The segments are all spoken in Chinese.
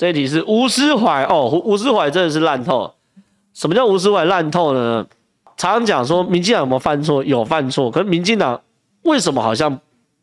这一题是吴思怀哦，吴思怀真的是烂透。什么叫吴思怀烂透呢？常常讲说民进党有没有犯错？有犯错，可是民进党为什么好像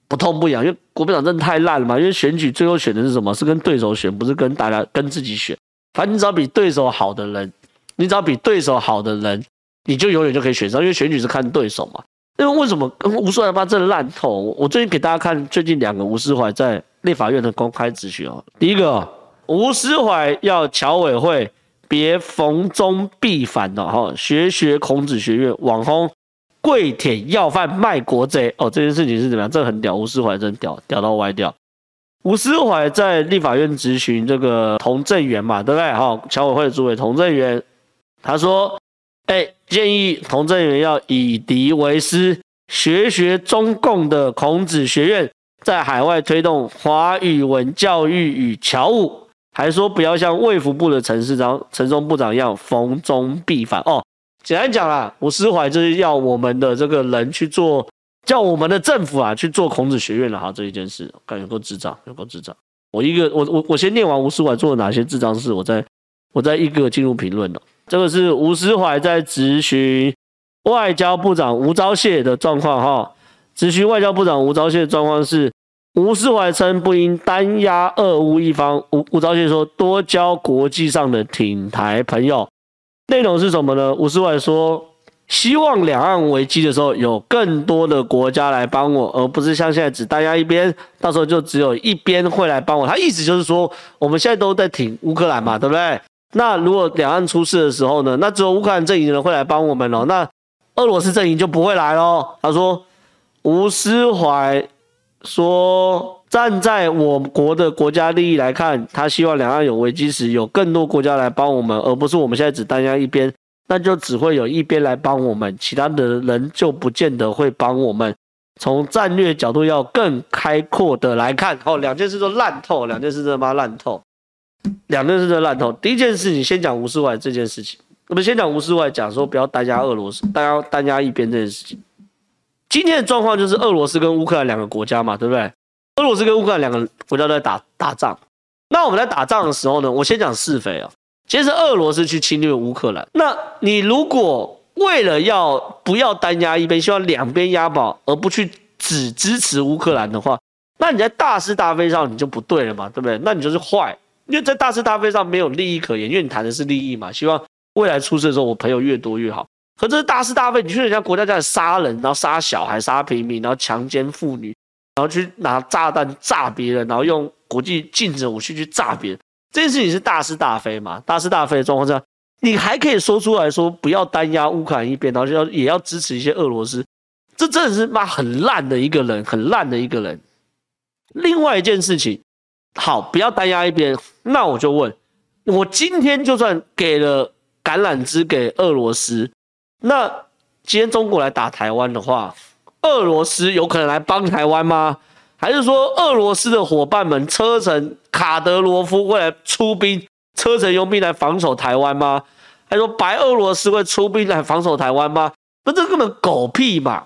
不痛不痒？因为国民党真的太烂了嘛。因为选举最后选的是什么？是跟对手选，不是跟大家跟自己选。反正你只要比对手好的人，你只要比对手好的人，你就永远就可以选上。因为选举是看对手嘛。因为为什么吴思怀他妈真的烂透？我最近给大家看最近两个吴思怀在立法院的公开质询哦。第一个，吴思怀要侨委会别逢中必反的哈，学学孔子学院网红跪舔要饭卖国贼哦，这件事情是怎么样？这很屌，吴思怀真屌，屌到歪掉。吴思怀在立法院质询这个童正源嘛，对不对？哈，侨委会的主委童正源，他说。哎，建议童正源要以敌为师，学学中共的孔子学院，在海外推动华语文教育与侨务，还说不要像卫福部的陈市长、陈松部长一样逢中必反。哦，简单讲啦，吴思怀就是要我们的这个人去做，叫我们的政府啊去做孔子学院了哈，这一件事，感觉有够智障，有够智障。我一个，我我我先念完吴思怀做了哪些智障事，我再我再一个进入评论了。这个是吴思怀在质询外交部长吴钊燮的状况哈，质询外交部长吴钊燮的状况是，吴斯怀称不应单压俄乌一方，吴吴钊燮说多交国际上的挺台朋友，内容是什么呢？吴斯怀说希望两岸危机的时候有更多的国家来帮我，而不是像现在只单压一边，到时候就只有一边会来帮我。他意思就是说我们现在都在挺乌克兰嘛，对不对？那如果两岸出事的时候呢？那只有乌克兰阵营的人会来帮我们哦。那俄罗斯阵营就不会来喽。他说，吴思怀说，站在我国的国家利益来看，他希望两岸有危机时有更多国家来帮我们，而不是我们现在只单压一边，那就只会有一边来帮我们，其他的人就不见得会帮我们。从战略角度要更开阔的来看，哦，两件事都烂透，两件事真他妈烂透。两件事都烂透。第一件事情，先讲吴世怀这件事情。我们先讲吴世怀讲说不要单压俄罗斯，单压单压一边这件事情。今天的状况就是俄罗斯跟乌克兰两个国家嘛，对不对？俄罗斯跟乌克兰两个国家都在打打仗。那我们在打仗的时候呢，我先讲是非啊。其实是俄罗斯去侵略乌克兰。那你如果为了要不要单压一边，希望两边押宝，而不去只支持乌克兰的话，那你在大是大非上你就不对了嘛，对不对？那你就是坏。因为在大是大非上没有利益可言，因为你谈的是利益嘛，希望未来出事的时候我朋友越多越好。可这是大是大非，你去人家国家这样杀人，然后杀小孩、杀平民，然后强奸妇女，然后去拿炸弹炸别人，然后用国际禁止武器去炸别人，这件事情是大是大非嘛？大是大非的状况下，你还可以说出来说不要单压乌克兰一边，然后就要也要支持一些俄罗斯，这真的是妈很烂的一个人，很烂的一个人。另外一件事情。好，不要单压一边。那我就问，我今天就算给了橄榄枝给俄罗斯，那今天中国来打台湾的话，俄罗斯有可能来帮台湾吗？还是说俄罗斯的伙伴们车臣卡德罗夫会来出兵，车臣佣兵来防守台湾吗？还是说白俄罗斯会出兵来防守台湾吗？那这根本狗屁嘛！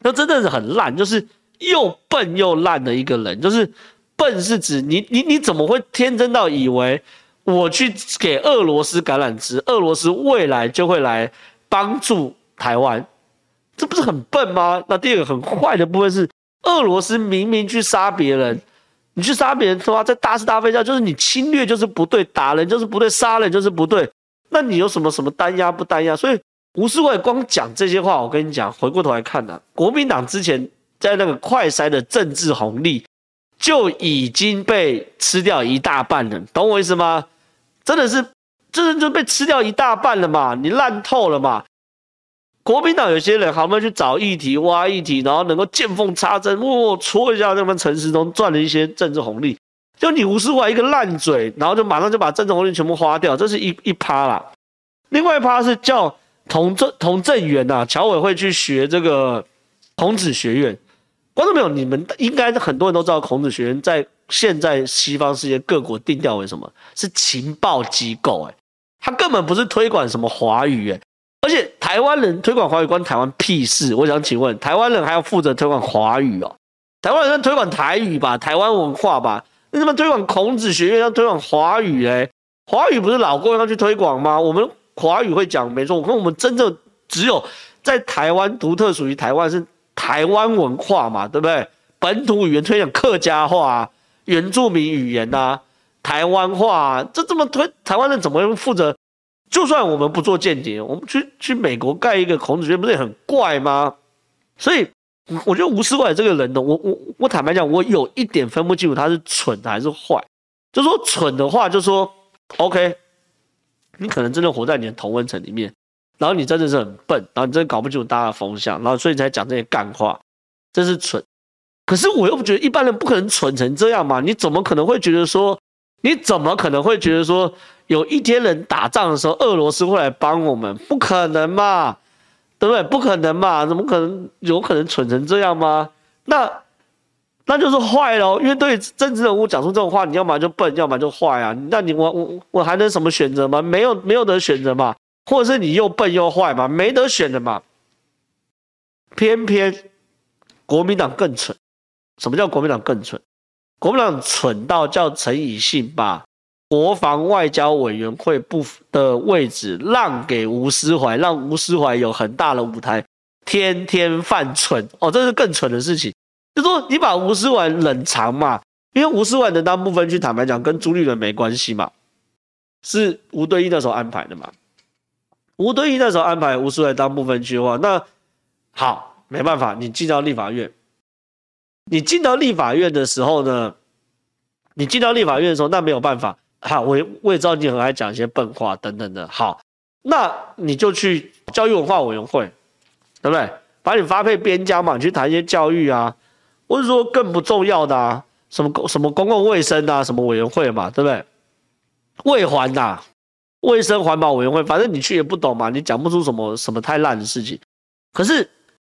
那真的是很烂，就是又笨又烂的一个人，就是。笨是指你你你怎么会天真到以为我去给俄罗斯橄榄枝，俄罗斯未来就会来帮助台湾？这不是很笨吗？那第二个很坏的部分是，俄罗斯明明去杀别人，你去杀别人的话，在大是大非下就是你侵略就是不对，打人就是不对，杀人就是不对。那你有什么什么单压不单压？所以吴斯怀光讲这些话，我跟你讲，回过头来看呢、国民党之前在那个快筛的政治红利。就已经被吃掉一大半了，懂我意思吗？真的是，这人就被吃掉一大半了嘛？你烂透了嘛？国民党有些人好不容易去找议题、挖议题，然后能够见缝插针，哦，戳一下那么陈时中赚了一些政治红利。就你吴思怀一个烂嘴，然后就马上就把政治红利全部花掉，这是一一趴啦。另外一趴是叫童正童正源呐，侨委会去学这个孔子学院。观众朋友，你们应该很多人都知道，孔子学院在现在西方世界各国定调为什么？是情报机构哎，他根本不是推广什么华语哎，而且台湾人推广华语关台湾屁事？我想请问，台湾人还要负责推广华语哦？台湾人推广台语吧，台湾文化吧？你怎么推广孔子学院，要推广华语哎？华语不是老共要去推广吗？我们华语会讲没错，我看我们真正只有在台湾独特属于台湾是台湾文化嘛，对不对？本土语言推广客家话、原住民语言呐、台湾话，这这么推，台湾人怎么负责？就算我们不做间谍，我们去去美国盖一个孔子学院，不是也很怪吗？所以，我觉得吴斯怀这个人呢，我我我坦白讲，我有一点分不清楚他是蠢还是坏。就说蠢的话，就说 OK，你可能真的活在你的同温层里面，然后你真的是很笨，然后你真的搞不清楚大家的风向，然后所以你才讲这些干话，这是蠢。可是我又不觉得一般人不可能蠢成这样嘛？你怎么可能会觉得说？你怎么可能会觉得说？有一天人打仗的时候，俄罗斯会来帮我们？不可能嘛，对不对？不可能嘛，怎么可能？有可能蠢成这样吗？那那就是坏咯，因为对政治人物讲出这种话，你要么就笨，要么就坏啊。那你我我我还能什么选择吗？没有没有得选择嘛，或者是你又笨又坏嘛，没得选的嘛。偏偏国民党更蠢。什么叫国民党更蠢？国民党蠢到叫陈以信把。国防外交委员会部的位置让给吴思怀，让吴思怀有很大的舞台，天天犯蠢哦，这是更蠢的事情。就说你把吴思怀冷藏嘛，因为吴思怀能当不分区，坦白讲跟朱立伦没关系嘛，是吴敦义那时候安排的嘛。吴敦义那时候安排吴思怀当不分区的话，那好，没办法，你进到立法院，你进到立法院的时候呢，你进到立法院的时候，那没有办法。好，我我也知道你很爱讲一些笨话等等的。好，那你就去教育文化委员会，对不对？把你发配边疆嘛，你去谈一些教育啊，或者说更不重要的啊，什么公什么公共卫生啊，什么委员会嘛，对不对？卫环呐，卫生环保委员会，反正你去也不懂嘛，你讲不出什么什么太烂的事情。可是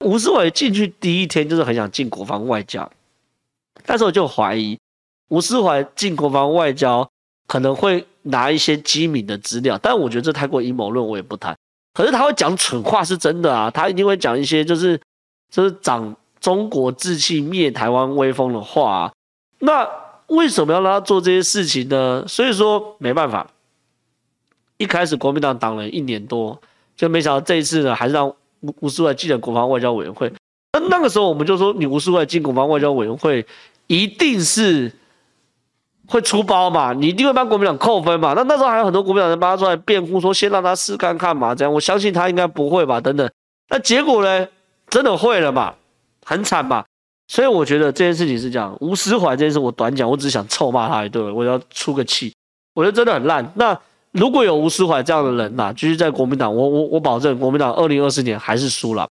吴思伟进去第一天就是很想进国防外交，但是我就怀疑吴思怀进国防外交。可能会拿一些机敏的资料，但我觉得这太过阴谋论，我也不谈。可是他会讲蠢话是真的啊，他一定会讲一些就是就是长中国志气、灭台湾威风的话啊。那为什么要让他做这些事情呢？所以说没办法，一开始国民党党了一年多，就没想到这一次呢，还是让吴吴斯怀进了国防外交委员会。那那个时候我们就说，你吴世怀进国防外交委员会，一定是。会出包嘛？你一定会帮国民党扣分嘛？那那时候还有很多国民党人帮他出来辩护，说先让他试看看嘛，这样我相信他应该不会吧？等等，那结果呢？真的会了嘛？很惨嘛？所以我觉得这件事情是这样。吴斯怀这件事我短讲，我只是想臭骂他一顿，我要出个气。我觉得真的很烂。那如果有吴思怀这样的人呐、啊，继续在国民党，我我我保证国民党二零二四年还是输了。